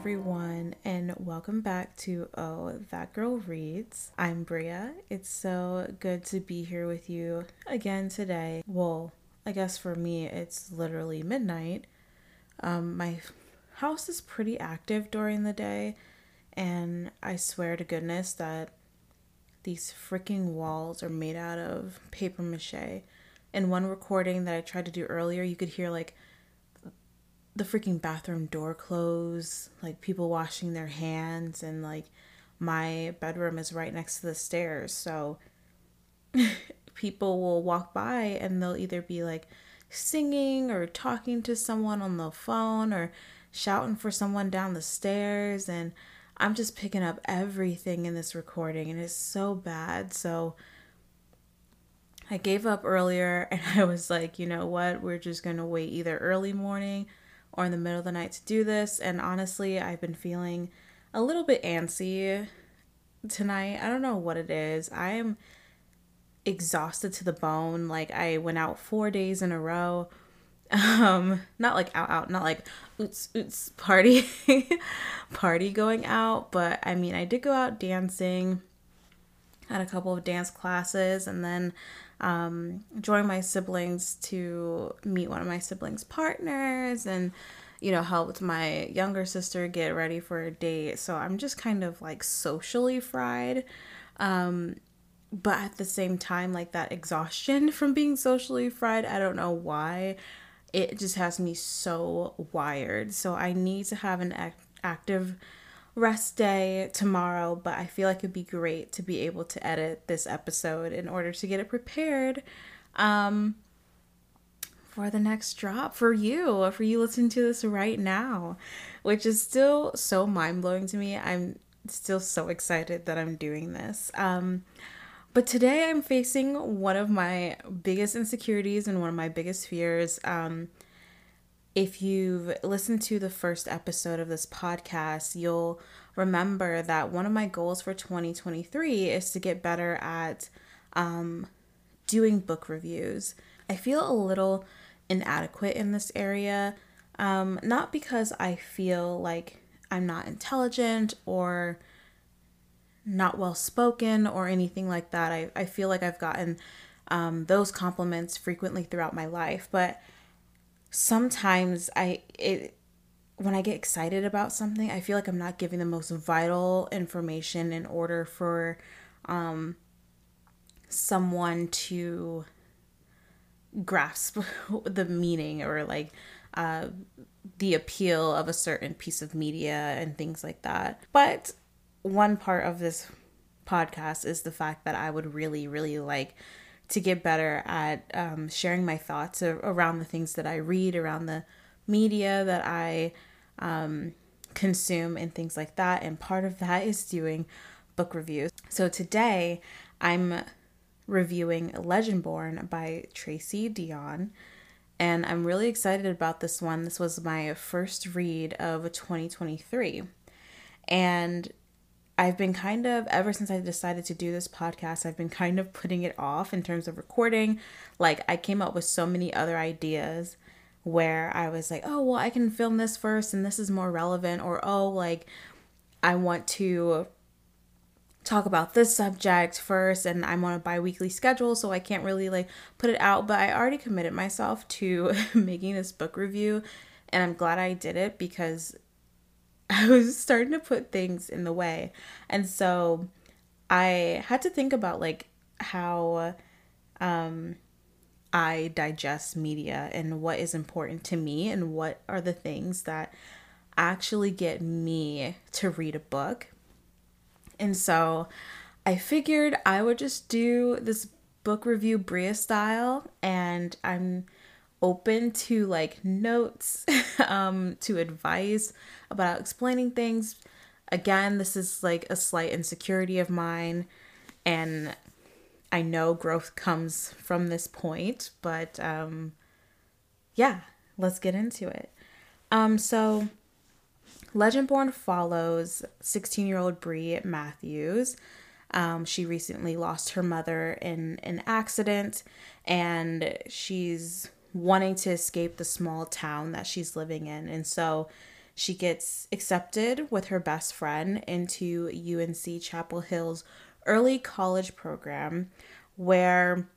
Everyone, and welcome back to Oh That Girl Reads. I'm Bria. It's so good to be here with you again today. Well, I guess for me, it's literally midnight. Um, my house is pretty active during the day, and I swear to goodness that these freaking walls are made out of paper mache. In one recording that I tried to do earlier, you could hear like the freaking bathroom door close, like people washing their hands, and like my bedroom is right next to the stairs. So people will walk by and they'll either be like singing or talking to someone on the phone or shouting for someone down the stairs. And I'm just picking up everything in this recording, and it's so bad. So I gave up earlier and I was like, you know what? We're just going to wait either early morning or in the middle of the night to do this. And honestly, I've been feeling a little bit antsy tonight. I don't know what it is. I am exhausted to the bone. Like I went out 4 days in a row. Um not like out out, not like oots oots party party going out, but I mean, I did go out dancing had a couple of dance classes and then um, joined my siblings to meet one of my siblings' partners and, you know, helped my younger sister get ready for a date. So I'm just kind of like socially fried. Um, but at the same time, like that exhaustion from being socially fried, I don't know why. It just has me so wired. So I need to have an act- active rest day tomorrow, but I feel like it'd be great to be able to edit this episode in order to get it prepared um, for the next drop for you, for you listening to this right now, which is still so mind blowing to me. I'm still so excited that I'm doing this. Um, but today I'm facing one of my biggest insecurities and one of my biggest fears. Um, if you've listened to the first episode of this podcast, you'll remember that one of my goals for 2023 is to get better at um, doing book reviews. I feel a little inadequate in this area, um, not because I feel like I'm not intelligent or not well spoken or anything like that. I, I feel like I've gotten um, those compliments frequently throughout my life, but sometimes I it when I get excited about something, I feel like I'm not giving the most vital information in order for um, someone to grasp the meaning or like uh, the appeal of a certain piece of media and things like that. But one part of this podcast is the fact that I would really, really like to get better at um, sharing my thoughts around the things that I read, around the media that I um, consume, and things like that. And part of that is doing book reviews. So today I'm reviewing Legendborn by Tracy Deonn. And I'm really excited about this one. This was my first read of 2023. And I've been kind of, ever since I decided to do this podcast, I've been kind of putting it off in terms of recording. Like, I came up with so many other ideas where I was like, oh, well, I can film this first and this is more relevant. Or, oh, like, I want to talk about this subject first and I'm on a bi weekly schedule, so I can't really like put it out. But I already committed myself to making this book review, and I'm glad I did it because I was starting to put things in the way. And so I had to think about like how um I digest media and what is important to me and what are the things that actually get me to read a book. And so I figured I would just do this book review Bria style and I'm open to like notes, um, to advice about explaining things. Again, this is like a slight insecurity of mine, and I know growth comes from this point, but um, yeah, let's get into it. Um, so, Legendborn follows 16 year old Bree Matthews. Um, she recently lost her mother in an accident, and she's wanting to escape the small town that she's living in. And so she gets accepted with her best friend into UNC Chapel Hill's early college program where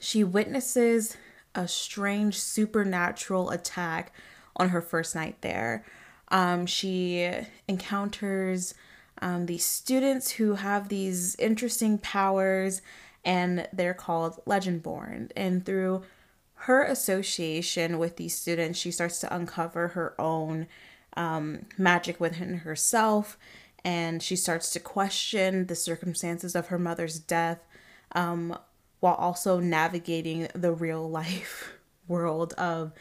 she witnesses a strange supernatural attack on her first night there. Um, she encounters um, these students who have these interesting powers and they're called Legendborn. And through her association with these students, she starts to uncover her own um, magic within herself and she starts to question the circumstances of her mother's death um, while also navigating the real life world of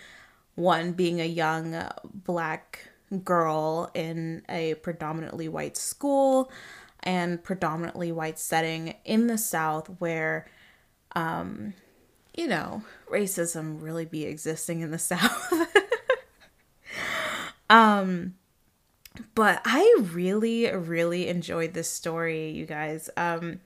one being a young black girl in a predominantly white school and predominantly white setting in the South where, um, you know, racism really be existing in the South. um, but I really, really enjoyed this story, you guys. Um,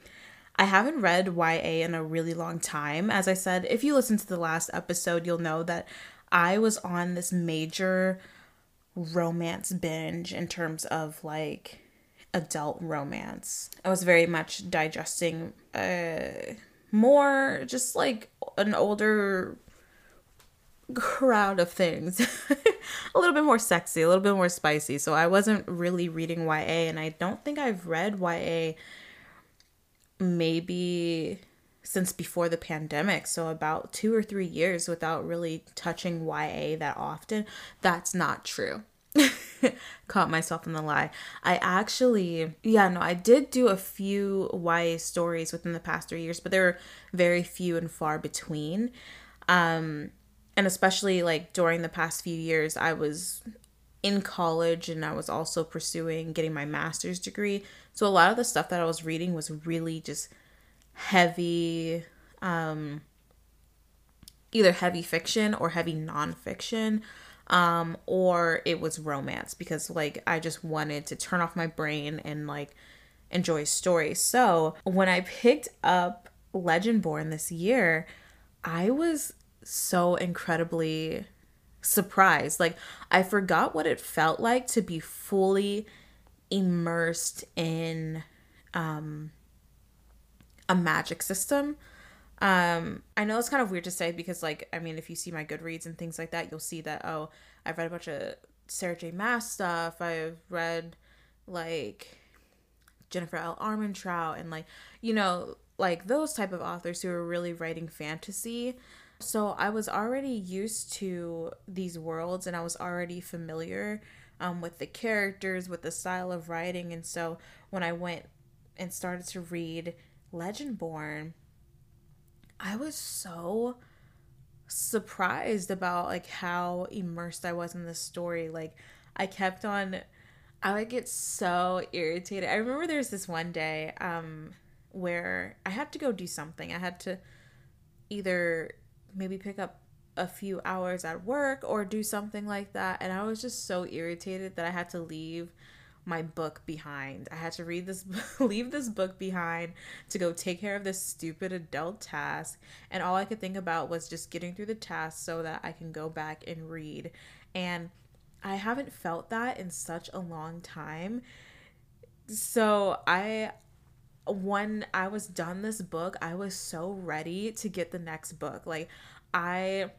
I haven't read YA in a really long time. As I said, if you listen to the last episode, you'll know that I was on this major romance binge in terms of like adult romance. I was very much digesting uh more just like an older crowd of things. a little bit more sexy, a little bit more spicy. So I wasn't really reading YA and I don't think I've read YA maybe since before the pandemic, so about 2 or 3 years without really touching YA that often. That's not true. Caught myself in the lie. I actually, yeah, no, I did do a few YA stories within the past three years, but they were very few and far between. Um, and especially like during the past few years, I was in college and I was also pursuing getting my master's degree. So a lot of the stuff that I was reading was really just heavy, um, either heavy fiction or heavy nonfiction um, or it was romance because like I just wanted to turn off my brain and like enjoy stories. So when I picked up Legendborn this year, I was so incredibly surprised. Like I forgot what it felt like to be fully immersed in um a magic system um, I know it's kind of weird to say because, like, I mean, if you see my Goodreads and things like that, you'll see that oh, I've read a bunch of Sarah J. Maas stuff. I've read like Jennifer L. Armentrout and like you know like those type of authors who are really writing fantasy. So I was already used to these worlds and I was already familiar um, with the characters, with the style of writing, and so when I went and started to read Legendborn I was so surprised about like how immersed I was in the story. Like I kept on I would get so irritated. I remember there's this one day um where I had to go do something. I had to either maybe pick up a few hours at work or do something like that and I was just so irritated that I had to leave my book behind. I had to read this, leave this book behind to go take care of this stupid adult task. And all I could think about was just getting through the task so that I can go back and read. And I haven't felt that in such a long time. So I, when I was done this book, I was so ready to get the next book. Like, I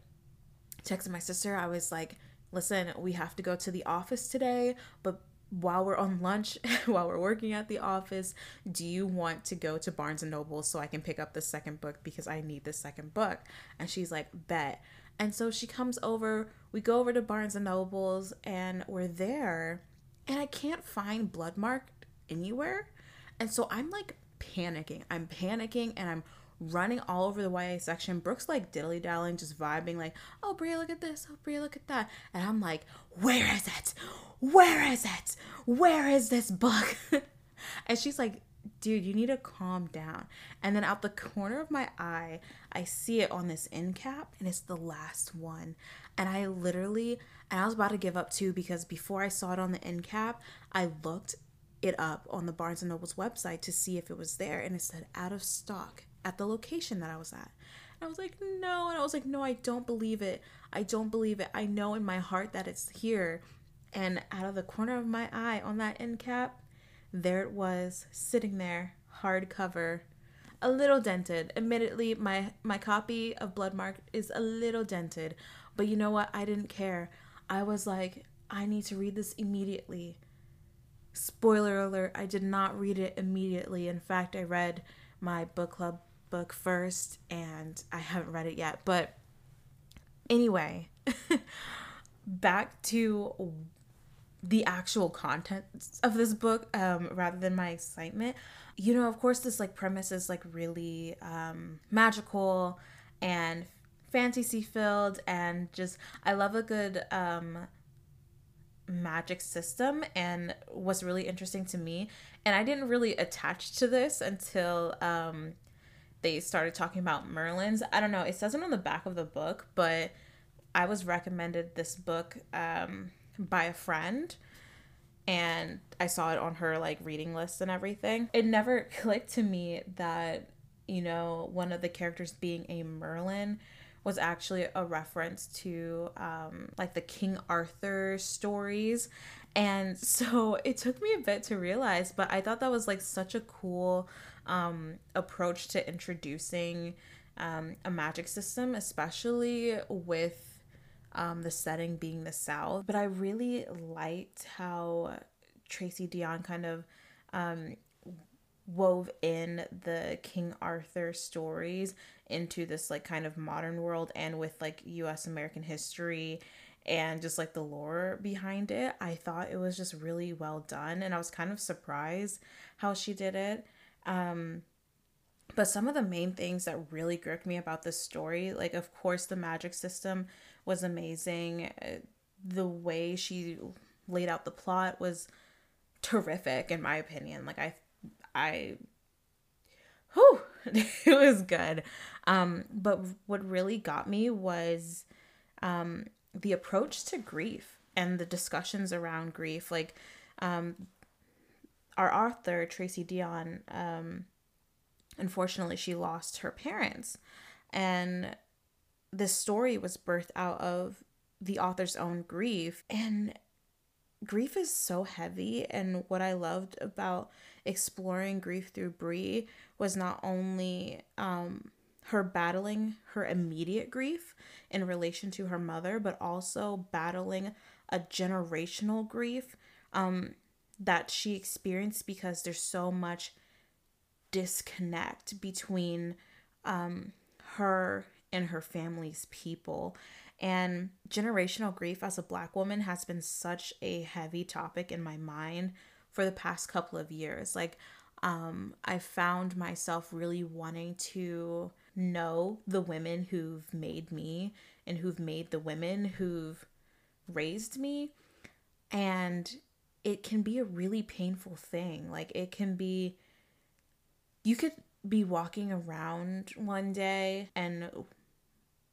texted my sister, I was like, listen, we have to go to the office today, but while we're on lunch, while we're working at the office, do you want to go to Barnes and Noble so I can pick up the second book because I need the second book? And she's like, bet. And so she comes over, we go over to Barnes and Nobles, and we're there, and I can't find Bloodmark anywhere. And so I'm like panicking. I'm panicking and I'm running all over the YA section. Brooke's like diddly dallying, just vibing, like, oh, Bria, look at this. Oh, Bria, look at that. And I'm like, where is it? Where is it? Where is this book? and she's like, dude, you need to calm down. And then out the corner of my eye, I see it on this end cap, and it's the last one. And I literally, and I was about to give up too because before I saw it on the end cap, I looked it up on the Barnes and Noble's website to see if it was there, and it said out of stock at the location that I was at. And I was like, no. And I was like, no, I don't believe it. I don't believe it. I know in my heart that it's here. And out of the corner of my eye on that end cap, there it was, sitting there, hardcover, a little dented. Admittedly, my my copy of Bloodmark is a little dented, but you know what? I didn't care. I was like, I need to read this immediately. Spoiler alert, I did not read it immediately. In fact, I read my book club book first and I haven't read it yet. But anyway, back to the actual contents of this book um, rather than my excitement. You know, of course, this like premise is like really um, magical and fantasy filled, and just I love a good um, magic system. And what's really interesting to me, and I didn't really attach to this until um, they started talking about Merlins. I don't know, it says it on the back of the book, but I was recommended this book um, by a friend and I saw it on her like reading list and everything. It never clicked to me that, you know, one of the characters being a Merlin was actually a reference to um, like the King Arthur stories. And so it took me a bit to realize, but I thought that was like such a cool um, approach to introducing um, a magic system, especially with um, the setting being the South. But I really liked how Tracy Deonn kind of um, wove in the King Arthur stories into this like kind of modern world and with like US American history and just like the lore behind it. I thought it was just really well done and I was kind of surprised how she did it. Um but some of the main things that really gripped me about this story, like of course the magic system was amazing. The way she laid out the plot was terrific in my opinion. Like I I whew, it was good. Um, but what really got me was um, the approach to grief and the discussions around grief. Like um, our author, Tracy Deonn, um, unfortunately, she lost her parents. And this story was birthed out of the author's own grief. And grief is so heavy and what i loved about exploring grief through Bree was not only um, her battling her immediate grief in relation to her mother but also battling a generational grief um, that she experienced because there's so much disconnect between um, her and her family's people and generational grief as a black woman has been such a heavy topic in my mind for the past couple of years. Like, um, I found myself really wanting to know the women who've made me and who've made the women who've raised me. And it can be a really painful thing. Like, it can be, you could be walking around one day and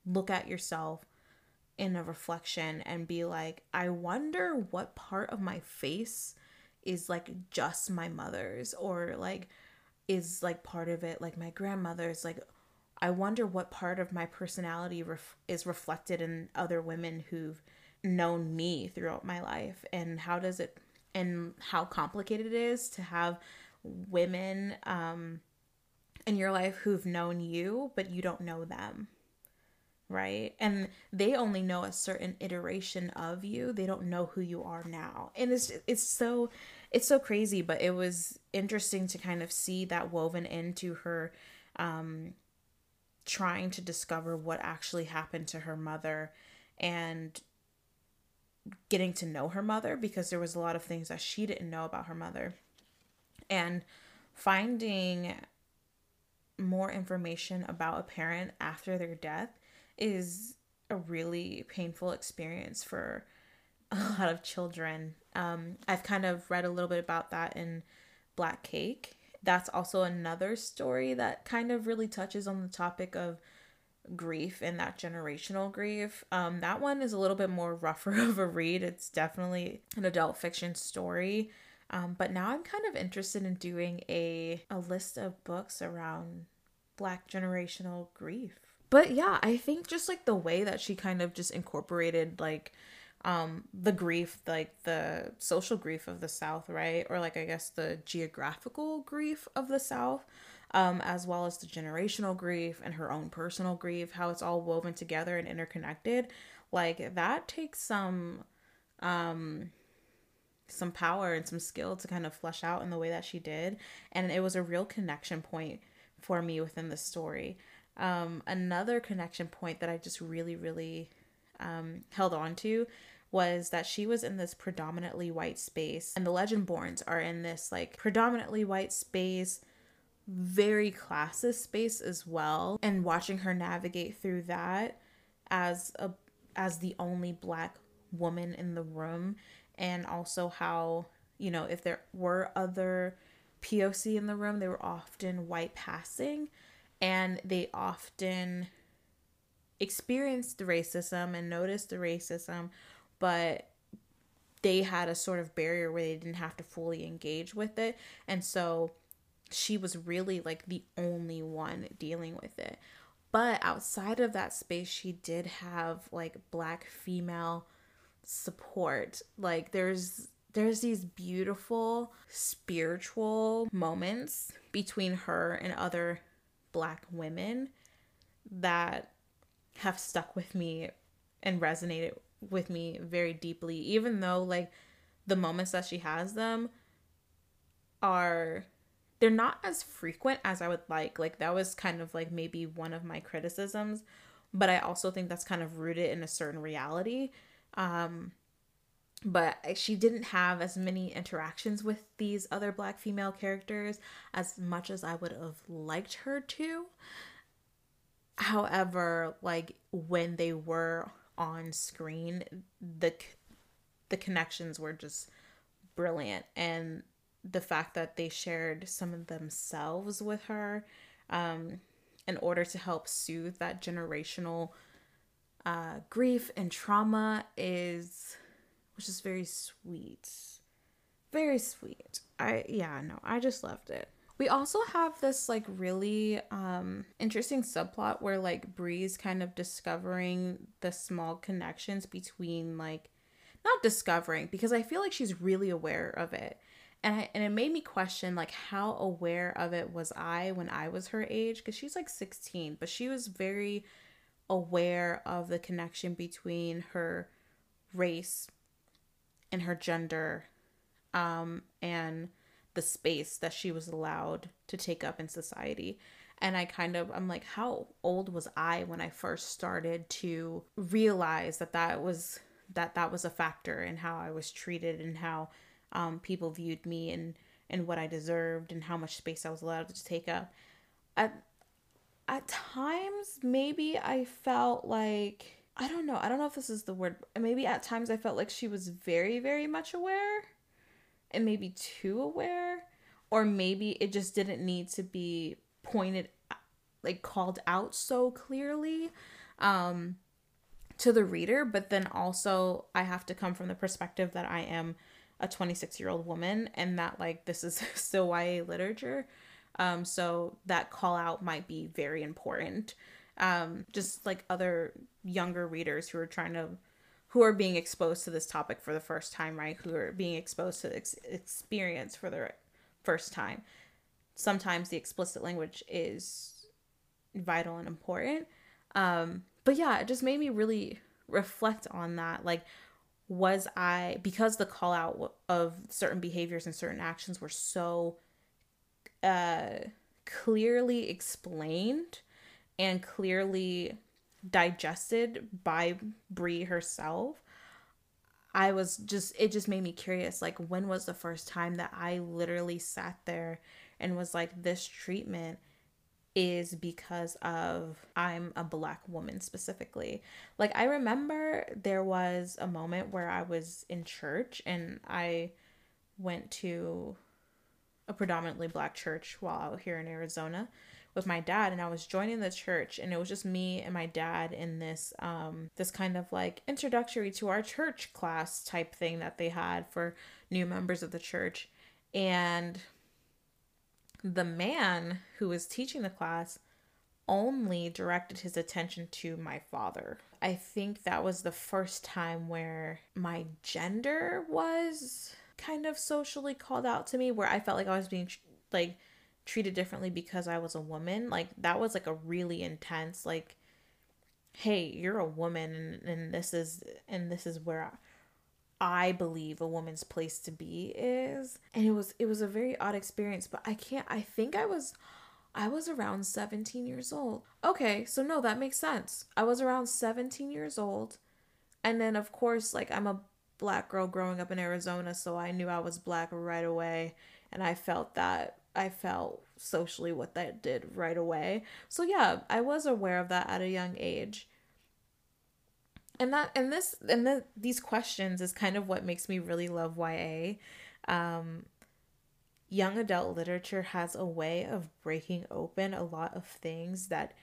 look at yourself in a reflection and be like, I wonder what part of my face is like just my mother's or like is like part of it like my grandmother's like I wonder what part of my personality ref- is reflected in other women who've known me throughout my life and how does it and how complicated it is to have women um in your life who've known you but you don't know them right? And they only know a certain iteration of you. They don't know who you are now. And it's it's so it's so crazy, but it was interesting to kind of see that woven into her um trying to discover what actually happened to her mother and getting to know her mother because there was a lot of things that she didn't know about her mother. And finding more information about a parent after their death is a really painful experience for a lot of children. Um, I've kind of read a little bit about that in Black Cake. That's also another story that kind of really touches on the topic of grief and that generational grief. Um, that one is a little bit more rougher of a read. It's definitely an adult fiction story. Um, but now I'm kind of interested in doing a, a list of books around black generational grief but yeah, I think just like the way that she kind of just incorporated like um, the grief, like the social grief of the South, right? Or like I guess the geographical grief of the South, um, as well as the generational grief and her own personal grief, how it's all woven together and interconnected. Like that takes some um some power and some skill to kind of flesh out in the way that she did. And it was a real connection point for me within the story. Um, another connection point that I just really, really um, held on to was that she was in this predominantly white space and the legendborns are in this like predominantly white space very classist space as well and watching her navigate through that as a as the only black woman in the room and also how you know if there were other POC in the room they were often white passing and they often experienced the racism and noticed the racism but they had a sort of barrier where they didn't have to fully engage with it. And so she was really like the only one dealing with it. But outside of that space, she did have like black female support. Like there's there's these beautiful spiritual moments between her and other black women that have stuck with me and resonated with me very deeply even though like the moments that she has them are they're not as frequent as I would like. Like that was kind of like maybe one of my criticisms, but I also think that's kind of rooted in a certain reality. Um but she didn't have as many interactions with these other black female characters as much as I would have liked her to. However, like when they were on screen, the the connections were just brilliant, and the fact that they shared some of themselves with her, um, in order to help soothe that generational uh, grief and trauma is, which is very sweet, very sweet. I yeah no, I just loved it. We also have this like really um interesting subplot where like Bree's kind of discovering the small connections between like not discovering because I feel like she's really aware of it. And I, and it made me question like how aware of it was I when I was her age cuz she's like 16, but she was very aware of the connection between her race and her gender um and the space that she was allowed to take up in society. And I kind of, I'm like, how old was I when I first started to realize that that was that that was a factor in how I was treated and how um, people viewed me and and what I deserved and how much space I was allowed to take up. At at times, maybe I felt like I don't know. I don't know if this is the word. Maybe at times I felt like she was very, very much aware and maybe too aware or maybe it just didn't need to be pointed like called out so clearly um to the reader but then also I have to come from the perspective that I am a 26 year old woman and that like this is still YA literature um so that call out might be very important um just like other younger readers who are trying to who are being exposed to this topic for the first time, right? Who are being exposed to ex- experience for the first time. Sometimes the explicit language is vital and important. Um, but yeah, it just made me really reflect on that. Like, was I, because the call out of certain behaviors and certain actions were so uh, clearly explained and clearly digested by Bree herself, I was just it just made me curious like when was the first time that I literally sat there and was like this treatment is because of I'm a black woman specifically. Like I remember there was a moment where I was in church and I went to a predominantly black church while out here in Arizona with my dad and I was joining the church and it was just me and my dad in this um this kind of like introductory to our church class type thing that they had for new members of the church and the man who was teaching the class only directed his attention to my father I think that was the first time where my gender was kind of socially called out to me, where I felt like I was being like treated differently because I was a woman. Like that was like a really intense like hey, you're a woman and, and this is and this is where I, believe a woman's place to be is. And it was it was a very odd experience, but I can't I think I was I was around 17 years old. Okay, so no, that makes sense. I was around 17 years old. And then, of course, like I'm a black girl growing up in Arizona, so I knew I was black right away. And I felt that, I felt socially what that did right away. So yeah, I was aware of that at a young age. And that, and this, and the, these questions is kind of what makes me really love YA. Um, young adult literature has a way of breaking open a lot of things that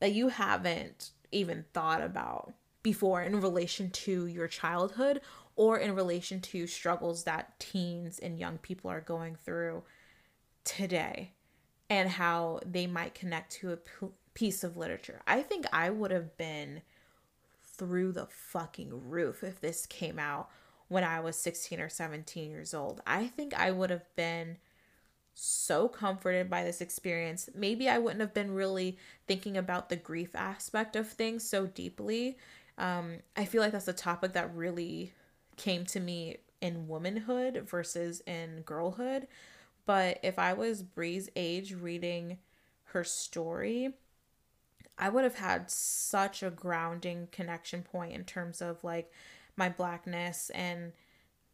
that you haven't even thought about before in relation to your childhood or in relation to struggles that teens and young people are going through today and how they might connect to a p- piece of literature. I think I would have been through the fucking roof if this came out when I was 16 or 17 years old. I think I would have been so comforted by this experience. Maybe I wouldn't have been really thinking about the grief aspect of things so deeply. Um, I feel like that's a topic that really came to me in womanhood versus in girlhood. But if I was Bree's age reading her story, I would have had such a grounding connection point in terms of like my blackness and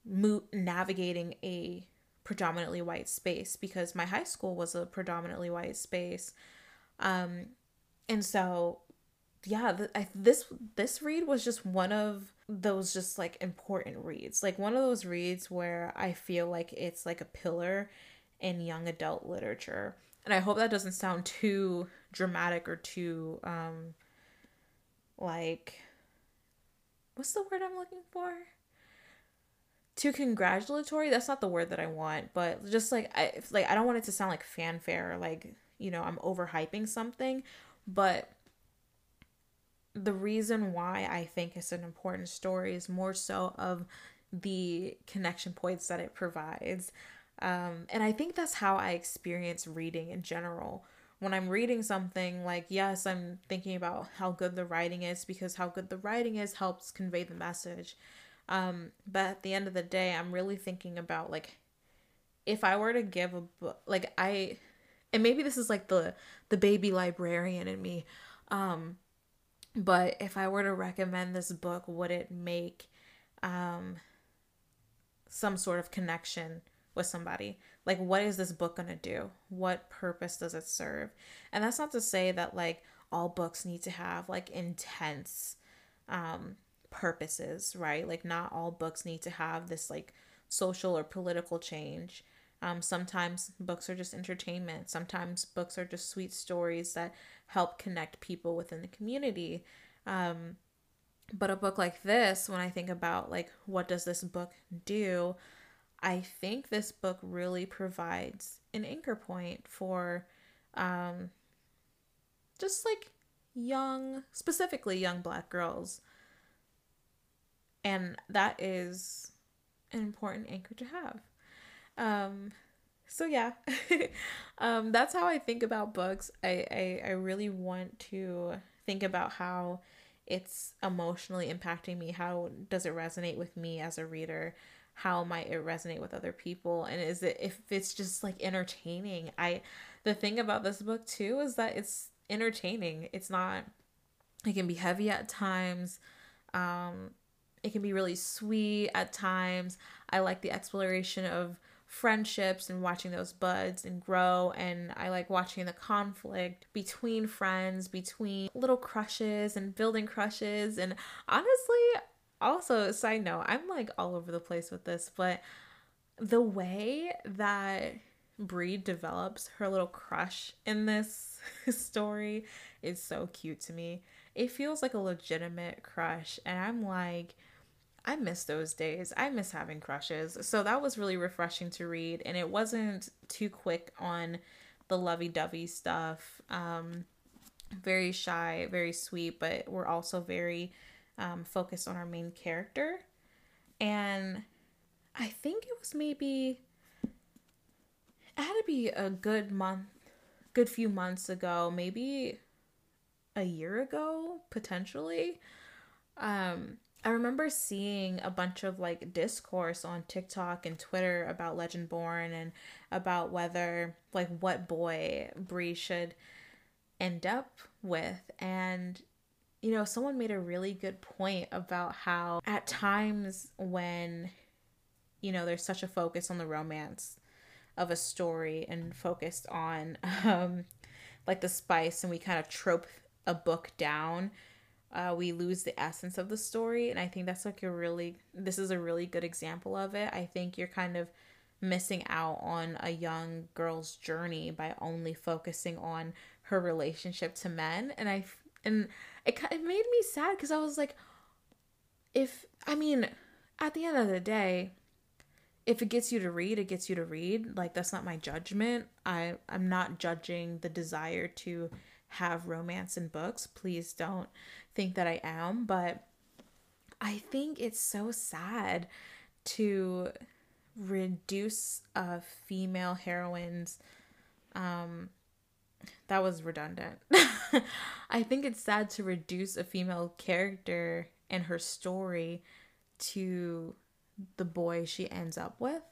mo- navigating a predominantly white space because my high school was a predominantly white space. Um and so yeah th- I, this this read was just one of those just like important reads. Like one of those reads where i feel like it's like a pillar in young adult literature and i hope that doesn't sound too dramatic or too um like what's the word I'm looking for? Too congratulatory. That's not the word that I want, but just like I like I don't want it to sound like fanfare, like you know I'm overhyping something, but the reason why I think it's an important story is more so of the connection points that it provides. Um, and I think that's how I experience reading in general when I'm reading something, like, yes, I'm thinking about how good the writing is because how good the writing is helps convey the message. Um, but at the end of the day, I'm really thinking about, like, if I were to give a book, like, I, and maybe this is like the, the baby librarian in me, um, but if I were to recommend this book, would it make, um, some sort of connection with somebody. Like, what is this book going to do? What purpose does it serve? And that's not to say that, like, all books need to have, like, intense um, purposes, right? Like, not all books need to have this, like, social or political change. Um, sometimes books are just entertainment. Sometimes books are just sweet stories that help connect people within the community. Um, but a book like this, when I think about like what does this book do, I think this book really provides an anchor point for um, just like young, specifically young black girls. And that is an important anchor to have. Um, so yeah, um, that's how I think about books. I, I, I really want to think about how it's emotionally impacting me. How does it resonate with me as a reader? How might it resonate with other people and is it if it's just like entertaining. I the thing about this book too is that it's entertaining. It's not it can be heavy at times um it can be really sweet at times. I like the exploration of friendships and watching those buds and grow and i like watching the conflict between friends between little crushes and building crushes and honestly also, side note, I'm like all over the place with this, but the way that Bree develops her little crush in this story is so cute to me. It feels like a legitimate crush, and I'm like, I miss those days. I miss having crushes. So that was really refreshing to read, and it wasn't too quick on the lovey dovey stuff. Um, very shy, very sweet, but we're also very um, on our main character. And I think it was maybe, it had to be a good month, good few months ago, maybe a year ago, potentially. Um, I remember seeing a bunch of like discourse on TikTok and Twitter about Legendborn and about whether like what boy Bree should end up with and you know someone made a really good point about how at times when you know there's such a focus on the romance of a story and focused on um like the spice and we kind of trope a book down uh, we lose the essence of the story. And i think that's like a really this is a really good example of it. I think you're kind of missing out on a young girl's journey by only focusing on her relationship to men. And i and it, it made me sad because i was like if i mean at the end of the day if it gets you to read it gets you to read. Like that's not my judgment. I i'm not judging the desire to have romance in books. Please don't think that I am, but I think it's so sad to reduce a female heroine's um that was redundant. I think it's sad to reduce a female character and her story to the boy she ends up with.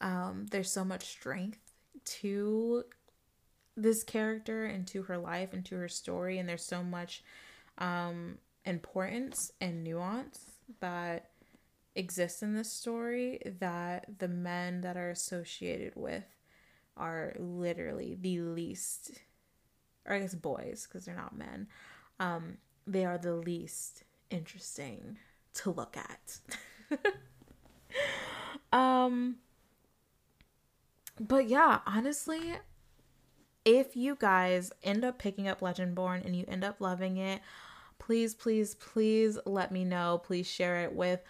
Um, there's so much strength to this character and to her life and to her story and there's so much um importance and nuance that exists in this story that the men that are associated with are literally the least or I guess boys because they're not men um they are the least interesting to look at um but yeah honestly if you guys end up picking up Legendborn and you end up loving it, please, please, please let me know. Please share it with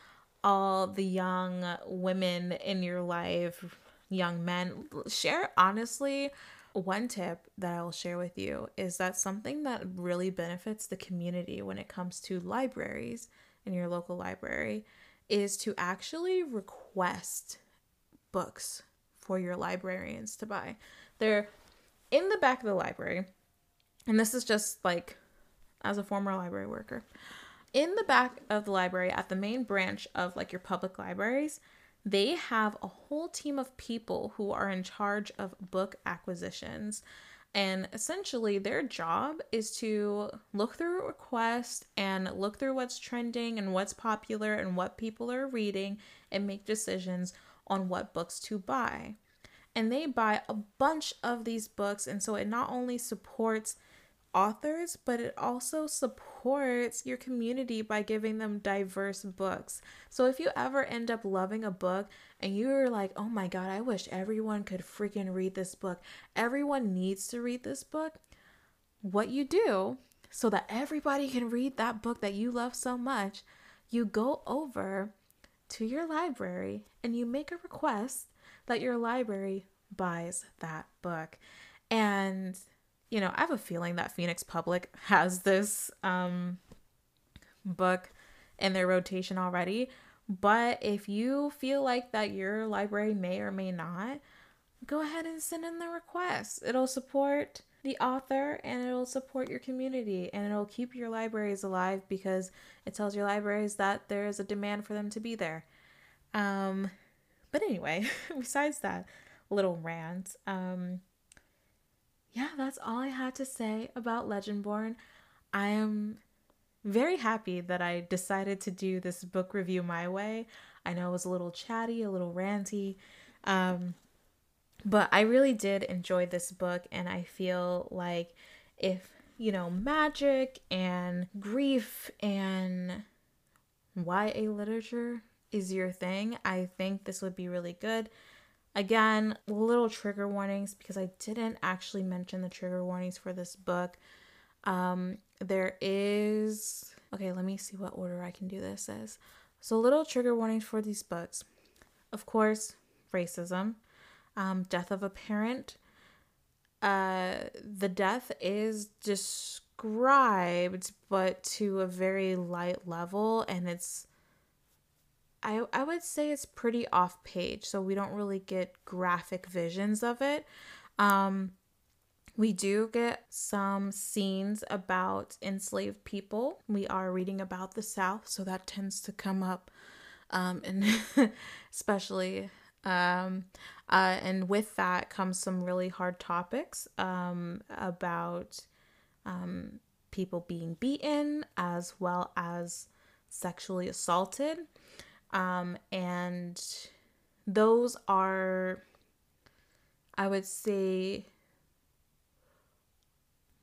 all the young women in your life, young men. Share honestly. One tip that I will share with you is that something that really benefits the community when it comes to libraries in your local library is to actually request books for your librarians to buy. They're in the back of the library, and this is just like as a former library worker, in the back of the library at the main branch of like your public libraries, they have a whole team of people who are in charge of book acquisitions. And essentially, their job is to look through requests and look through what's trending and what's popular and what people are reading and make decisions on what books to buy and they buy a bunch of these books and so it not only supports authors but it also supports your community by giving them diverse books. So if you ever end up loving a book and you're like, "Oh my god, I wish everyone could freaking read this book. Everyone needs to read this book." What you do so that everybody can read that book that you love so much, you go over to your library and you make a request that your library buys that book. And, you know, I have a feeling that Phoenix Public has this um, book in their rotation already. But if you feel like that your library may or may not, go ahead and send in the request. It'll support the author and it'll support your community and it'll keep your libraries alive because it tells your libraries that there is a demand for them to be there. Um, but anyway, besides that little rant, um, yeah, that's all I had to say about Legendborn. I am very happy that I decided to do this book review my way. I know it was a little chatty, a little ranty, um, but I really did enjoy this book, and I feel like if you know magic and grief and YA literature is your thing, I think this would be really good. Again, little trigger warnings because I didn't actually mention the trigger warnings for this book. Um, there is okay, let me see what order I can do this as. So, little trigger warnings for these books. Of course, racism, um, death of a parent, uh, the death is described, but to a very light level, and it's. I, I would say it's pretty off page, so we don't really get graphic visions of it. Um, we do get some scenes about enslaved people. We are reading about the South, so that tends to come up, um, and especially um, uh, and with that comes some really hard topics um, about um, people being beaten as well as sexually assaulted. Um, and those are, I would say,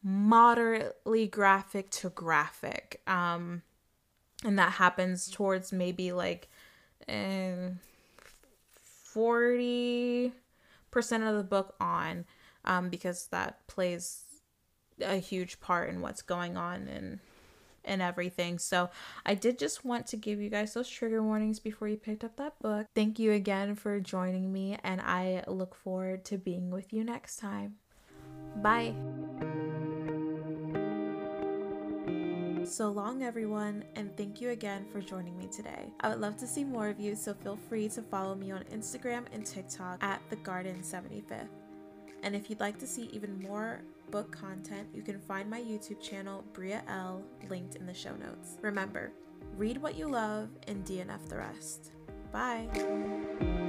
moderately graphic to graphic. Um, and that happens towards maybe like. Uh, 40% of the book on um, because that plays a huge part in what's going on and and everything. So I did just want to give you guys those trigger warnings before you picked up that book. Thank you again for joining me and I look forward to being with you next time. Bye. So long, everyone, and thank you again for joining me today. I would love to see more of you, so feel free to follow me on Instagram and TikTok at the Garden 75th. And if you'd like to see even more book content, you can find my YouTube channel, Bria L, linked in the show notes. Remember, read what you love and DNF the rest. Bye.